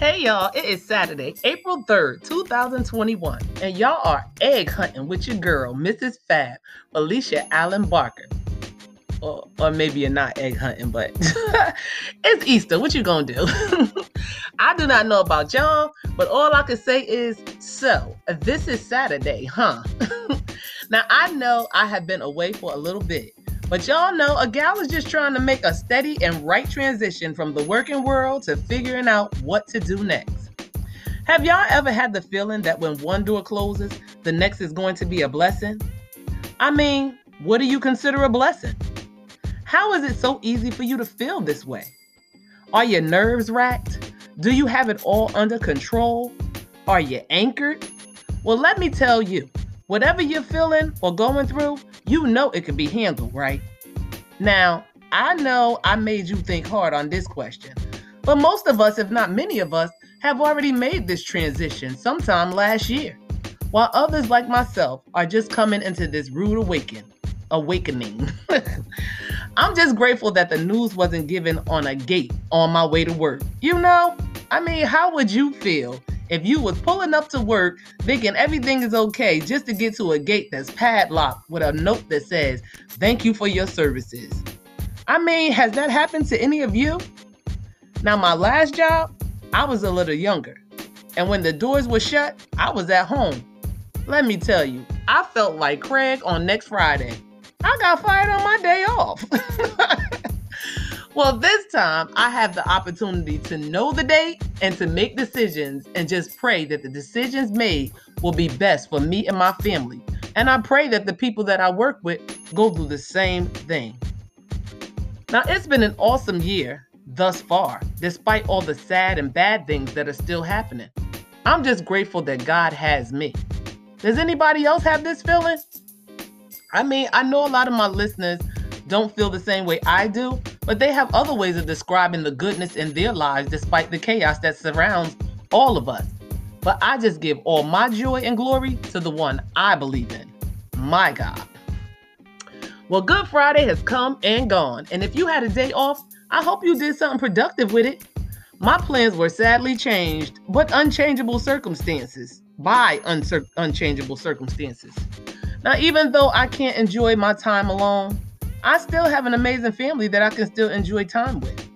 Hey y'all, it is Saturday, April 3rd, 2021, and y'all are egg hunting with your girl, Mrs. Fab, Alicia Allen Barker. Or, or maybe you're not egg hunting, but it's Easter. What you gonna do? I do not know about y'all, but all I can say is, so this is Saturday, huh? now I know I have been away for a little bit, but y'all know a gal is just trying to make a steady and right transition from the working world to figuring out what to do next. Have y'all ever had the feeling that when one door closes, the next is going to be a blessing? I mean, what do you consider a blessing? How is it so easy for you to feel this way? Are your nerves racked? Do you have it all under control? Are you anchored? Well, let me tell you, whatever you're feeling or going through, you know it can be handled, right? Now, I know I made you think hard on this question, but most of us, if not many of us, have already made this transition sometime last year, while others like myself are just coming into this rude awakening. Awakening. I'm just grateful that the news wasn't given on a gate on my way to work. You know, I mean, how would you feel if you was pulling up to work thinking everything is okay just to get to a gate that's padlocked with a note that says, Thank you for your services. I mean, has that happened to any of you? Now, my last job, I was a little younger. And when the doors were shut, I was at home. Let me tell you, I felt like Craig on next Friday. I got fired on my day off. Well, this time I have the opportunity to know the date and to make decisions and just pray that the decisions made will be best for me and my family. And I pray that the people that I work with go through the same thing. Now, it's been an awesome year thus far, despite all the sad and bad things that are still happening. I'm just grateful that God has me. Does anybody else have this feeling? I mean, I know a lot of my listeners don't feel the same way I do, but they have other ways of describing the goodness in their lives despite the chaos that surrounds all of us. But I just give all my joy and glory to the one I believe in, my God. Well, Good Friday has come and gone, and if you had a day off, I hope you did something productive with it. My plans were sadly changed, but unchangeable circumstances by unchangeable circumstances. Now, even though I can't enjoy my time alone, I still have an amazing family that I can still enjoy time with.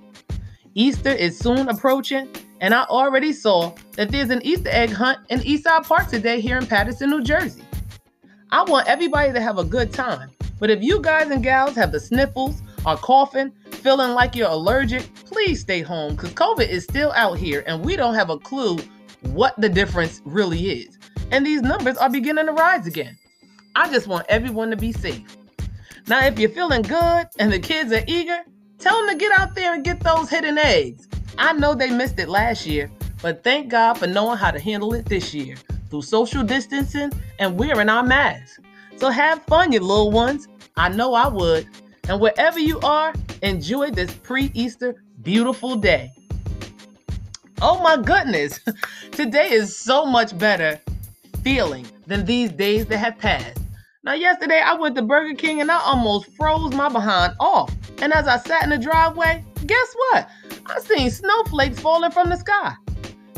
Easter is soon approaching, and I already saw that there's an Easter egg hunt in Eastside Park today here in Paterson, New Jersey. I want everybody to have a good time, but if you guys and gals have the sniffles, are coughing, feeling like you're allergic, please stay home because COVID is still out here and we don't have a clue what the difference really is. And these numbers are beginning to rise again. I just want everyone to be safe. Now, if you're feeling good and the kids are eager, tell them to get out there and get those hidden eggs. I know they missed it last year, but thank God for knowing how to handle it this year through social distancing and wearing our masks. So have fun, you little ones. I know I would. And wherever you are, enjoy this pre Easter beautiful day. Oh my goodness, today is so much better feeling than these days that have passed. Now, yesterday I went to Burger King and I almost froze my behind off. And as I sat in the driveway, guess what? I seen snowflakes falling from the sky.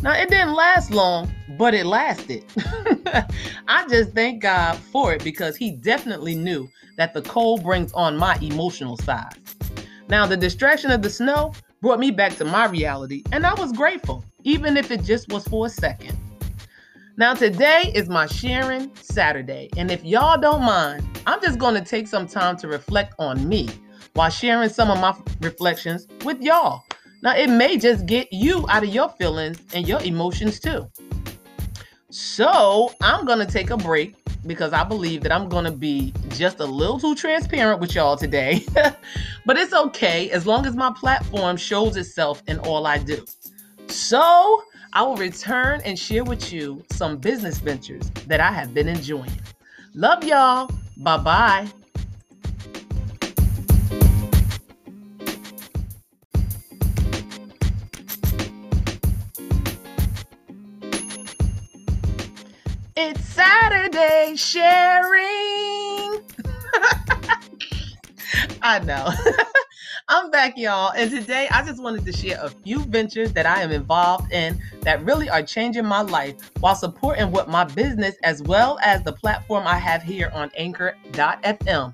Now, it didn't last long, but it lasted. I just thank God for it because He definitely knew that the cold brings on my emotional side. Now, the distraction of the snow brought me back to my reality, and I was grateful, even if it just was for a second. Now, today is my sharing Saturday, and if y'all don't mind, I'm just going to take some time to reflect on me while sharing some of my reflections with y'all. Now, it may just get you out of your feelings and your emotions too. So, I'm going to take a break because I believe that I'm going to be just a little too transparent with y'all today. but it's okay as long as my platform shows itself in all I do. So, I will return and share with you some business ventures that I have been enjoying. Love y'all. Bye bye. It's Saturday sharing. I know. I'm back, y'all. And today I just wanted to share a few ventures that I am involved in that really are changing my life while supporting what my business as well as the platform I have here on anchor.fm.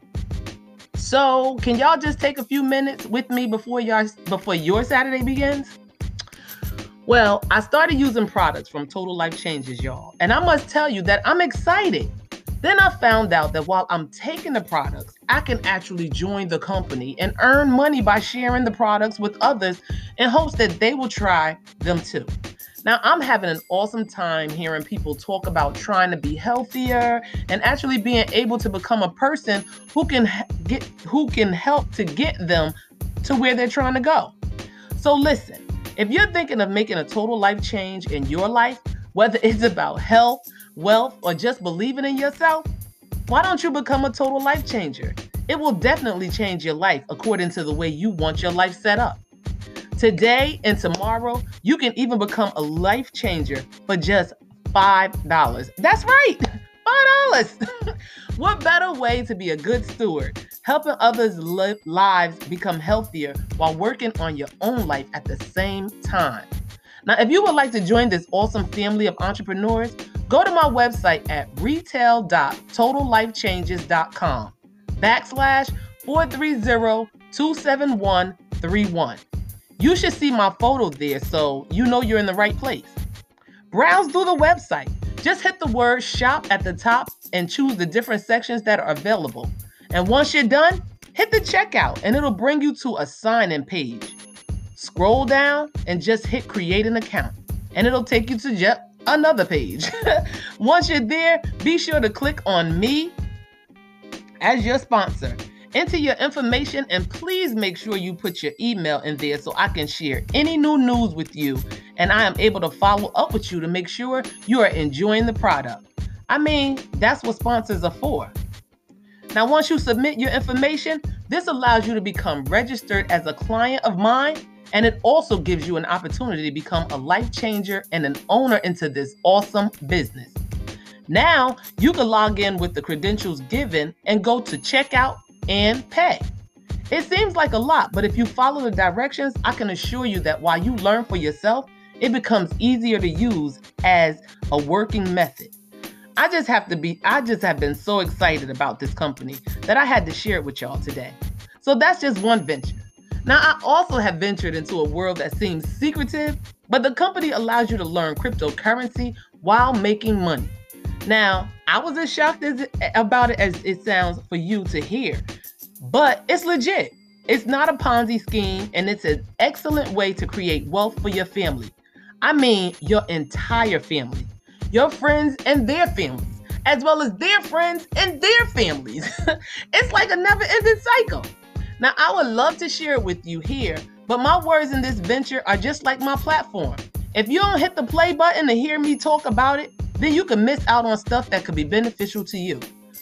So, can y'all just take a few minutes with me before y'all before your Saturday begins? Well, I started using products from Total Life Changes, y'all, and I must tell you that I'm excited. Then I found out that while I'm taking the products, I can actually join the company and earn money by sharing the products with others in hopes that they will try them too. Now, I'm having an awesome time hearing people talk about trying to be healthier and actually being able to become a person who can get who can help to get them to where they're trying to go. So listen, if you're thinking of making a total life change in your life, whether it's about health, wealth, or just believing in yourself, why don't you become a total life changer? It will definitely change your life according to the way you want your life set up. Today and tomorrow, you can even become a life changer for just $5. That's right, $5. what better way to be a good steward, helping others' li- lives become healthier while working on your own life at the same time? Now, if you would like to join this awesome family of entrepreneurs, go to my website at retail.totallifechanges.com backslash 430-27131. You should see my photo there so you know you're in the right place. Browse through the website. Just hit the word shop at the top and choose the different sections that are available. And once you're done, hit the checkout and it'll bring you to a sign in page. Scroll down and just hit create an account, and it'll take you to yet another page. Once you're there, be sure to click on me as your sponsor. Enter your information and please make sure you put your email in there so I can share any new news with you and I am able to follow up with you to make sure you are enjoying the product. I mean, that's what sponsors are for. Now, once you submit your information, this allows you to become registered as a client of mine and it also gives you an opportunity to become a life changer and an owner into this awesome business. Now you can log in with the credentials given and go to checkout and pay. It seems like a lot, but if you follow the directions, I can assure you that while you learn for yourself, it becomes easier to use as a working method. I just have to be, I just have been so excited about this company that I had to share it with y'all today. So that's just one venture. Now, I also have ventured into a world that seems secretive, but the company allows you to learn cryptocurrency while making money. Now, I was as shocked as about it as it sounds for you to hear, but it's legit. It's not a Ponzi scheme, and it's an excellent way to create wealth for your family. I mean, your entire family, your friends and their families, as well as their friends and their families. it's like a never ending cycle. Now, I would love to share it with you here, but my words in this venture are just like my platform. If you don't hit the play button to hear me talk about it, then you can miss out on stuff that could be beneficial to you.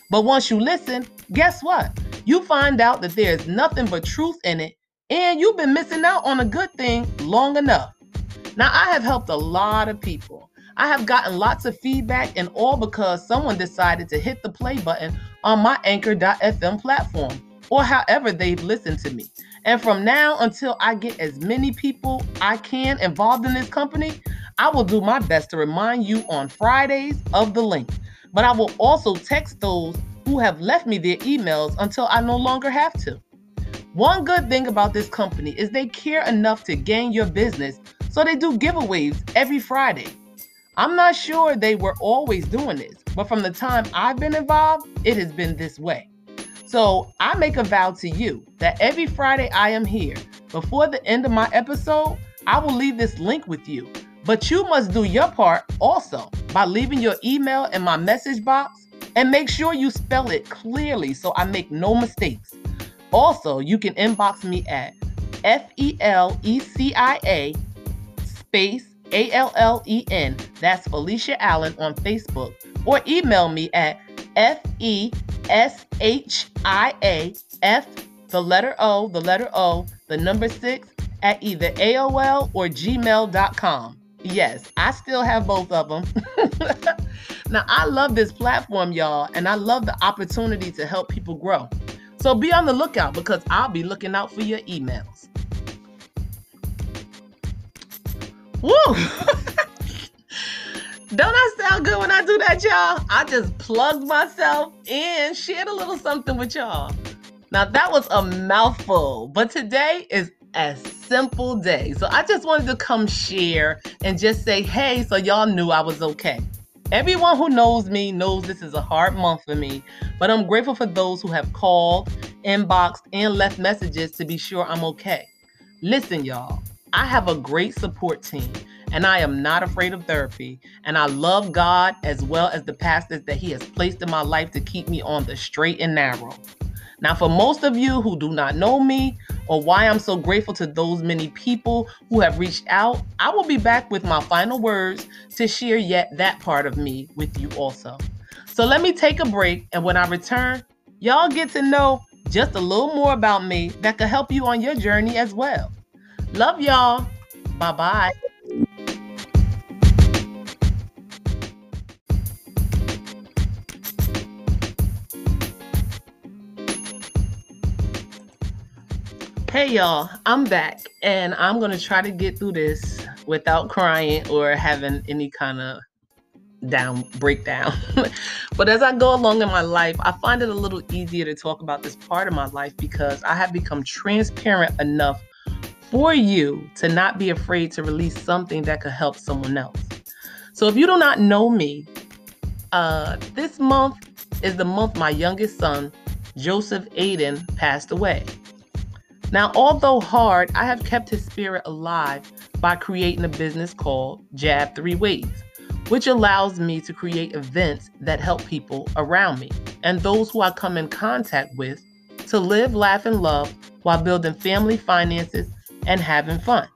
But once you listen, guess what? You find out that there's nothing but truth in it, and you've been missing out on a good thing long enough. Now, I have helped a lot of people. I have gotten lots of feedback, and all because someone decided to hit the play button on my Anchor.fm platform or however they've listened to me. And from now until I get as many people I can involved in this company, I will do my best to remind you on Fridays of the link. But I will also text those who have left me their emails until I no longer have to. One good thing about this company is they care enough to gain your business, so they do giveaways every Friday. I'm not sure they were always doing this, but from the time I've been involved, it has been this way. So I make a vow to you that every Friday I am here, before the end of my episode, I will leave this link with you. But you must do your part also by leaving your email in my message box and make sure you spell it clearly so I make no mistakes. Also, you can inbox me at F E L E C I A space A L L E N. That's Felecia Allen on Facebook. Or email me at F E S H I A F, the letter O, the letter O, the number six, at either AOL or gmail.com. Yes, I still have both of them. now, I love this platform, y'all, and I love the opportunity to help people grow. So be on the lookout because I'll be looking out for your emails. Woo! Don't I sound good when I do that, y'all? I just plugged myself in, shared a little something with y'all. Now, that was a mouthful, but today is a simple day. So I just wanted to come share and just say, hey, so y'all knew I was okay. Everyone who knows me knows this is a hard month for me, but I'm grateful for those who have called, inboxed, and left messages to be sure I'm okay. Listen, y'all, I have a great support team, and I am not afraid of therapy, and I love God as well as the pastors that He has placed in my life to keep me on the straight and narrow. Now, for most of you who do not know me or why I'm so grateful to those many people who have reached out, I will be back with my final words to share yet that part of me with you also. So let me take a break, and when I return, y'all get to know just a little more about me that could help you on your journey as well. Love y'all. Bye bye. Hey y'all, I'm back and I'm going to try to get through this without crying or having any kind of down breakdown. but as I go along in my life, I find it a little easier to talk about this part of my life because I have become transparent enough for you to not be afraid to release something that could help someone else. So if you do not know me, uh, this month is the month my youngest son, Joseph Aiden, passed away. Now, although hard, I have kept his spirit alive by creating a business called Jab Three Ways, which allows me to create events that help people around me and those who I come in contact with to live, laugh, and love while building family finances and having fun.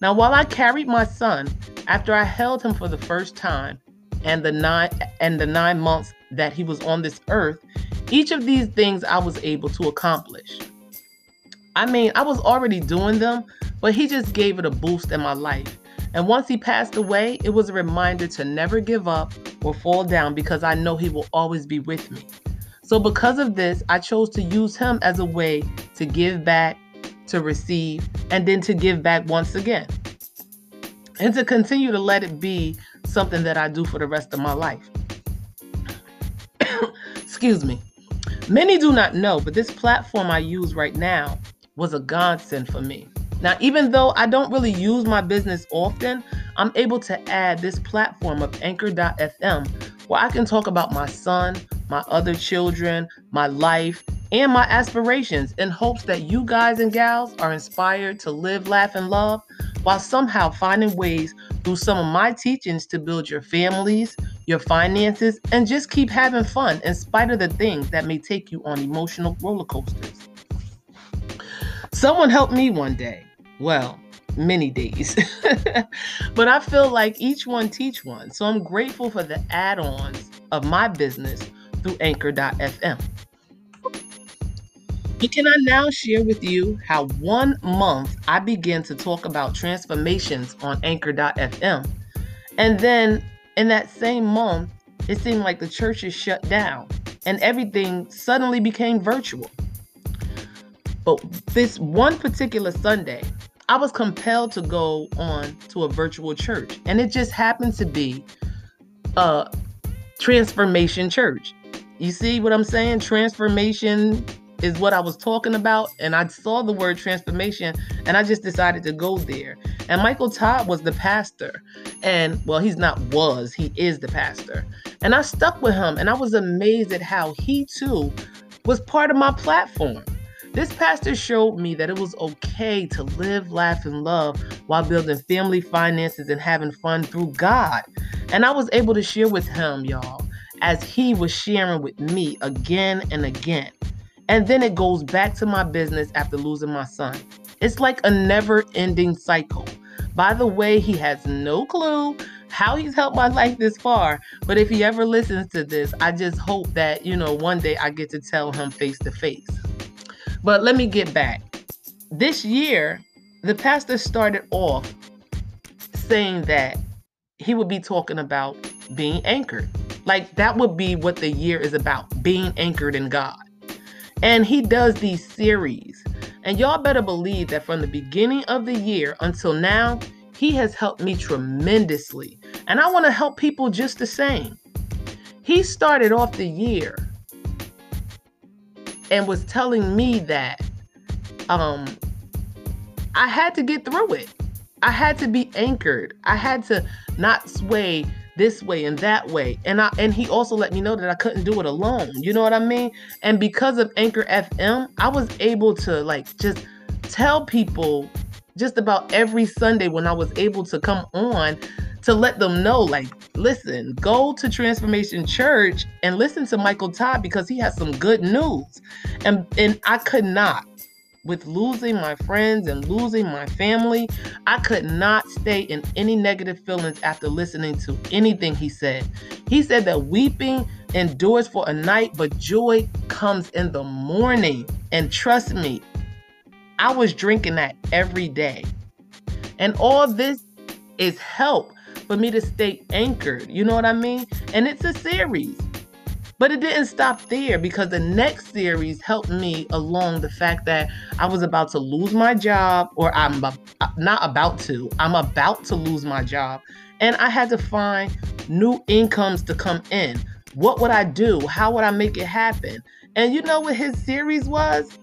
Now, while I carried my son after I held him for the first time and the nine and the 9 months that he was on this earth, each of these things I was able to accomplish. I mean, I was already doing them, but he just gave it a boost in my life. And once he passed away, it was a reminder to never give up or fall down because I know he will always be with me. So, because of this, I chose to use him as a way to give back, to receive, and then to give back once again. And to continue to let it be something that I do for the rest of my life. Excuse me. Many do not know, but this platform I use right now was a godsend for me. Now, even though I don't really use my business often, I'm able to add this platform of Anchor.fm where I can talk about my son, my other children, my life, and my aspirations in hopes that you guys and gals are inspired to live, laugh, and love while somehow finding ways through some of my teachings to build your families, your finances, and just keep having fun in spite of the things that may take you on emotional roller coasters. Someone helped me one day. Well, many days. but I feel like each one teach one. So I'm grateful for the add-ons of my business through anchor.fm. But can I now share with you how one month I began to talk about transformations on anchor.fm. And then in that same month, it seemed like the church is shut down and everything suddenly became virtual. But this one particular Sunday, I was compelled to go on to a virtual church, and it just happened to be a transformation church. You see what I'm saying? Transformation is what I was talking about, and I saw the word transformation, and I just decided to go there. And Michael Todd was the pastor, and well, he's not was, he is the pastor. And I stuck with him, and I was amazed at how he too was part of my platform. This pastor showed me that it was okay to live, laugh, and love while building family finances and having fun through God. And I was able to share with him, y'all, as he was sharing with me again and again. And then it goes back to my business after losing my son. It's like a never ending cycle. By the way, he has no clue how he's helped my life this far. But if he ever listens to this, I just hope that, you know, one day I get to tell him face to face. But let me get back. This year, the pastor started off saying that he would be talking about being anchored. Like that would be what the year is about being anchored in God. And he does these series. And y'all better believe that from the beginning of the year until now, he has helped me tremendously. And I want to help people just the same. He started off the year and was telling me that um I had to get through it. I had to be anchored. I had to not sway this way and that way. And I and he also let me know that I couldn't do it alone. You know what I mean? And because of Anchor FM, I was able to like just tell people just about every Sunday when I was able to come on to let them know like listen go to transformation church and listen to michael todd because he has some good news. And and i could not with losing my friends and losing my family i could not stay in any negative feelings after listening to anything he said. He said that weeping endures for a night but joy comes in the morning. And trust me i was drinking that every day. And all this is help for me to stay anchored. You know what I mean? And it's a series. But it didn't stop there because the next series helped me along the fact that I was about to lose my job, or I'm not about to, I'm about to lose my job. And I had to find new incomes to come in. What would I do? How would I make it happen? And you know what his series was?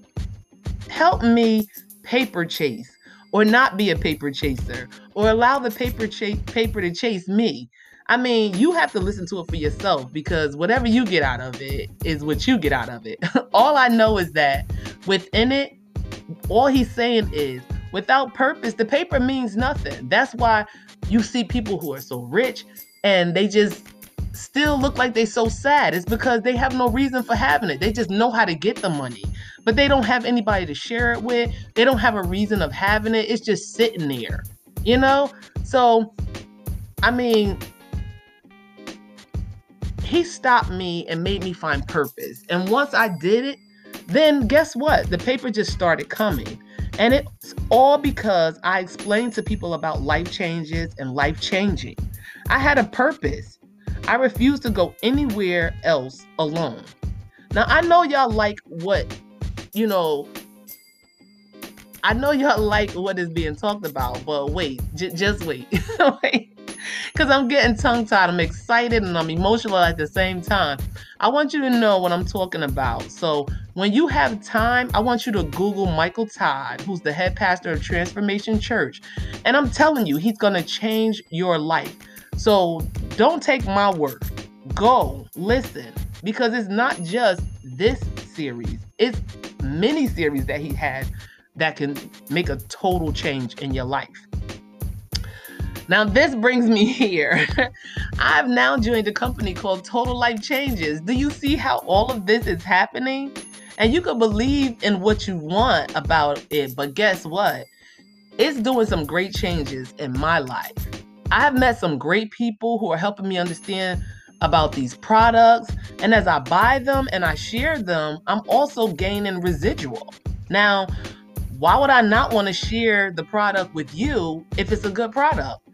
Help me paper chase or not be a paper chaser or allow the paper paper to chase me. I mean, you have to listen to it for yourself because whatever you get out of it is what you get out of it. all I know is that within it, all he's saying is without purpose, the paper means nothing. That's why you see people who are so rich and they just still look like they're so sad. It's because they have no reason for having it. They just know how to get the money but they don't have anybody to share it with. They don't have a reason of having it. It's just sitting there, you know? So, I mean, he stopped me and made me find purpose. And once I did it, then guess what? The paper just started coming. And it's all because I explained to people about life changes and life changing. I had a purpose. I refused to go anywhere else alone. Now, I know y'all like what you know, I know y'all like what is being talked about, but wait, j- just wait. Because I'm getting tongue tied. I'm excited and I'm emotional at the same time. I want you to know what I'm talking about. So, when you have time, I want you to Google Michael Todd, who's the head pastor of Transformation Church. And I'm telling you, he's going to change your life. So, don't take my word. Go listen because it's not just this series, it's many series that he had that can make a total change in your life. Now, this brings me here. I've now joined a company called Total Life Changes. Do you see how all of this is happening? And you can believe in what you want about it, but guess what? It's doing some great changes in my life. I have met some great people who are helping me understand about these products. And as I buy them and I share them, I'm also gaining residual. Now, why would I not want to share the product with you if it's a good product?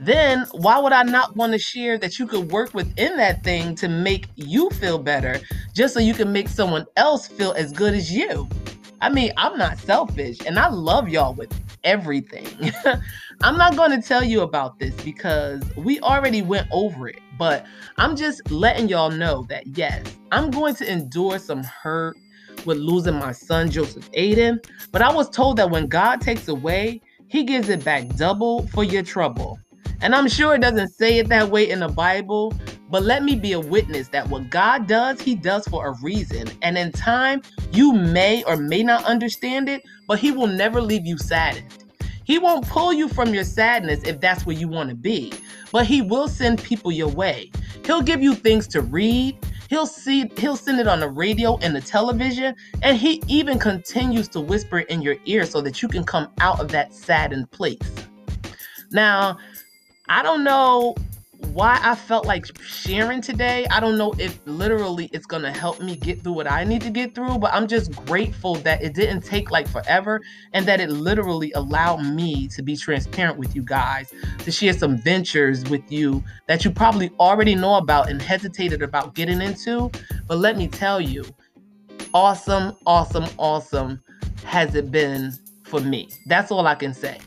Then why would I not want to share that you could work within that thing to make you feel better just so you can make someone else feel as good as you? I mean, I'm not selfish and I love y'all with everything. I'm not going to tell you about this because we already went over it, but I'm just letting y'all know that yes, I'm going to endure some hurt with losing my son, Joseph Aiden. But I was told that when God takes away, he gives it back double for your trouble. And I'm sure it doesn't say it that way in the Bible, but let me be a witness that what God does, He does for a reason. And in time, you may or may not understand it, but He will never leave you saddened. He won't pull you from your sadness if that's where you want to be, but He will send people your way. He'll give you things to read. He'll see he'll send it on the radio and the television, and he even continues to whisper in your ear so that you can come out of that saddened place. Now, I don't know why I felt like sharing today. I don't know if literally it's going to help me get through what I need to get through, but I'm just grateful that it didn't take like forever and that it literally allowed me to be transparent with you guys, to share some ventures with you that you probably already know about and hesitated about getting into. But let me tell you, awesome, awesome, awesome has it been for me. That's all I can say.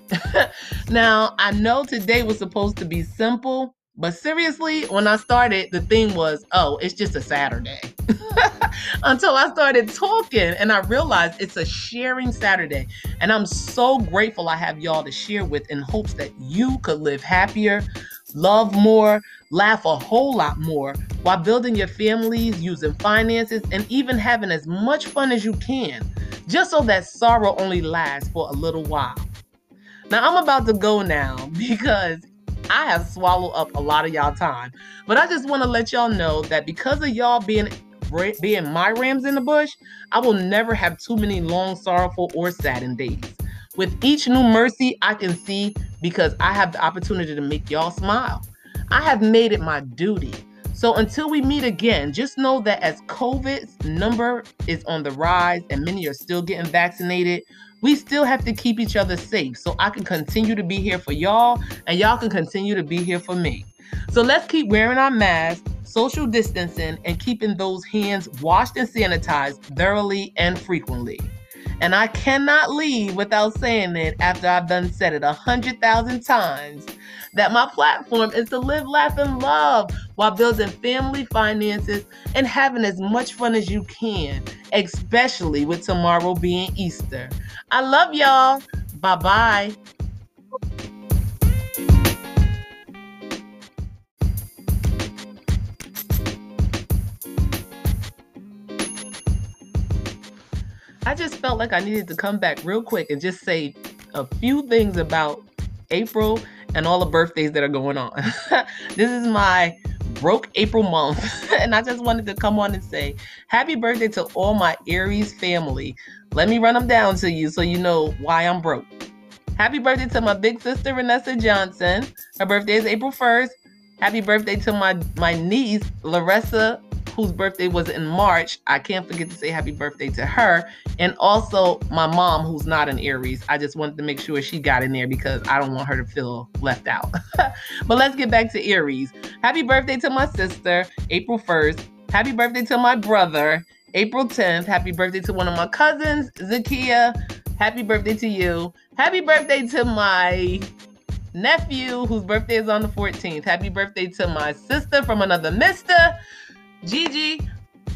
now, I know today was supposed to be simple, But seriously, when I started, the thing was, oh, it's just a Saturday. Until I started talking and I realized it's a sharing Saturday. And I'm so grateful I have y'all to share with in hopes that you could live happier, love more, laugh a whole lot more while building your families, using finances, and even having as much fun as you can, just so that sorrow only lasts for a little while. Now, I'm about to go now because I have swallowed up a lot of y'all time. But I just want to let y'all know that because of y'all being being my rams in the bush, I will never have too many long, sorrowful, or saddened days. With each new mercy I can see because I have the opportunity to make y'all smile. I have made it my duty. So until we meet again, just know that as COVID's number is on the rise and many are still getting vaccinated, we still have to keep each other safe so I can continue to be here for y'all and y'all can continue to be here for me. So let's keep wearing our masks, social distancing, and keeping those hands washed and sanitized thoroughly and frequently. And I cannot leave without saying it after I've done said it a hundred thousand times that my platform is to live, laugh, and love while building family finances and having as much fun as you can, especially with tomorrow being Easter. I love y'all. Bye bye. I just felt like I needed to come back real quick and just say a few things about April and all the birthdays that are going on. this is my broke April month, and I just wanted to come on and say happy birthday to all my Aries family. Let me run them down to you so you know why I'm broke. Happy birthday to my big sister Vanessa Johnson. Her birthday is April 1st. Happy birthday to my my niece Larissa whose birthday was in March. I can't forget to say happy birthday to her. And also my mom, who's not an Aries. I just wanted to make sure she got in there because I don't want her to feel left out. but let's get back to Aries. Happy birthday to my sister, April 1st. Happy birthday to my brother, April 10th. Happy birthday to one of my cousins, Zakia. Happy birthday to you. Happy birthday to my nephew whose birthday is on the 14th. Happy birthday to my sister from another mister. Gigi,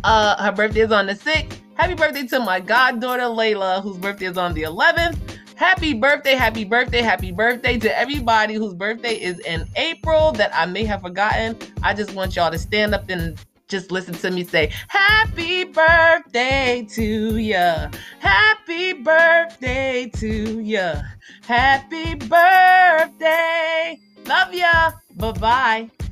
uh, her birthday is on the 6th. Happy birthday to my goddaughter Layla, whose birthday is on the 11th. Happy birthday, happy birthday, happy birthday to everybody whose birthday is in April that I may have forgotten. I just want y'all to stand up and just listen to me say, Happy birthday to ya. Happy birthday to ya. Happy birthday. Love ya. Bye bye.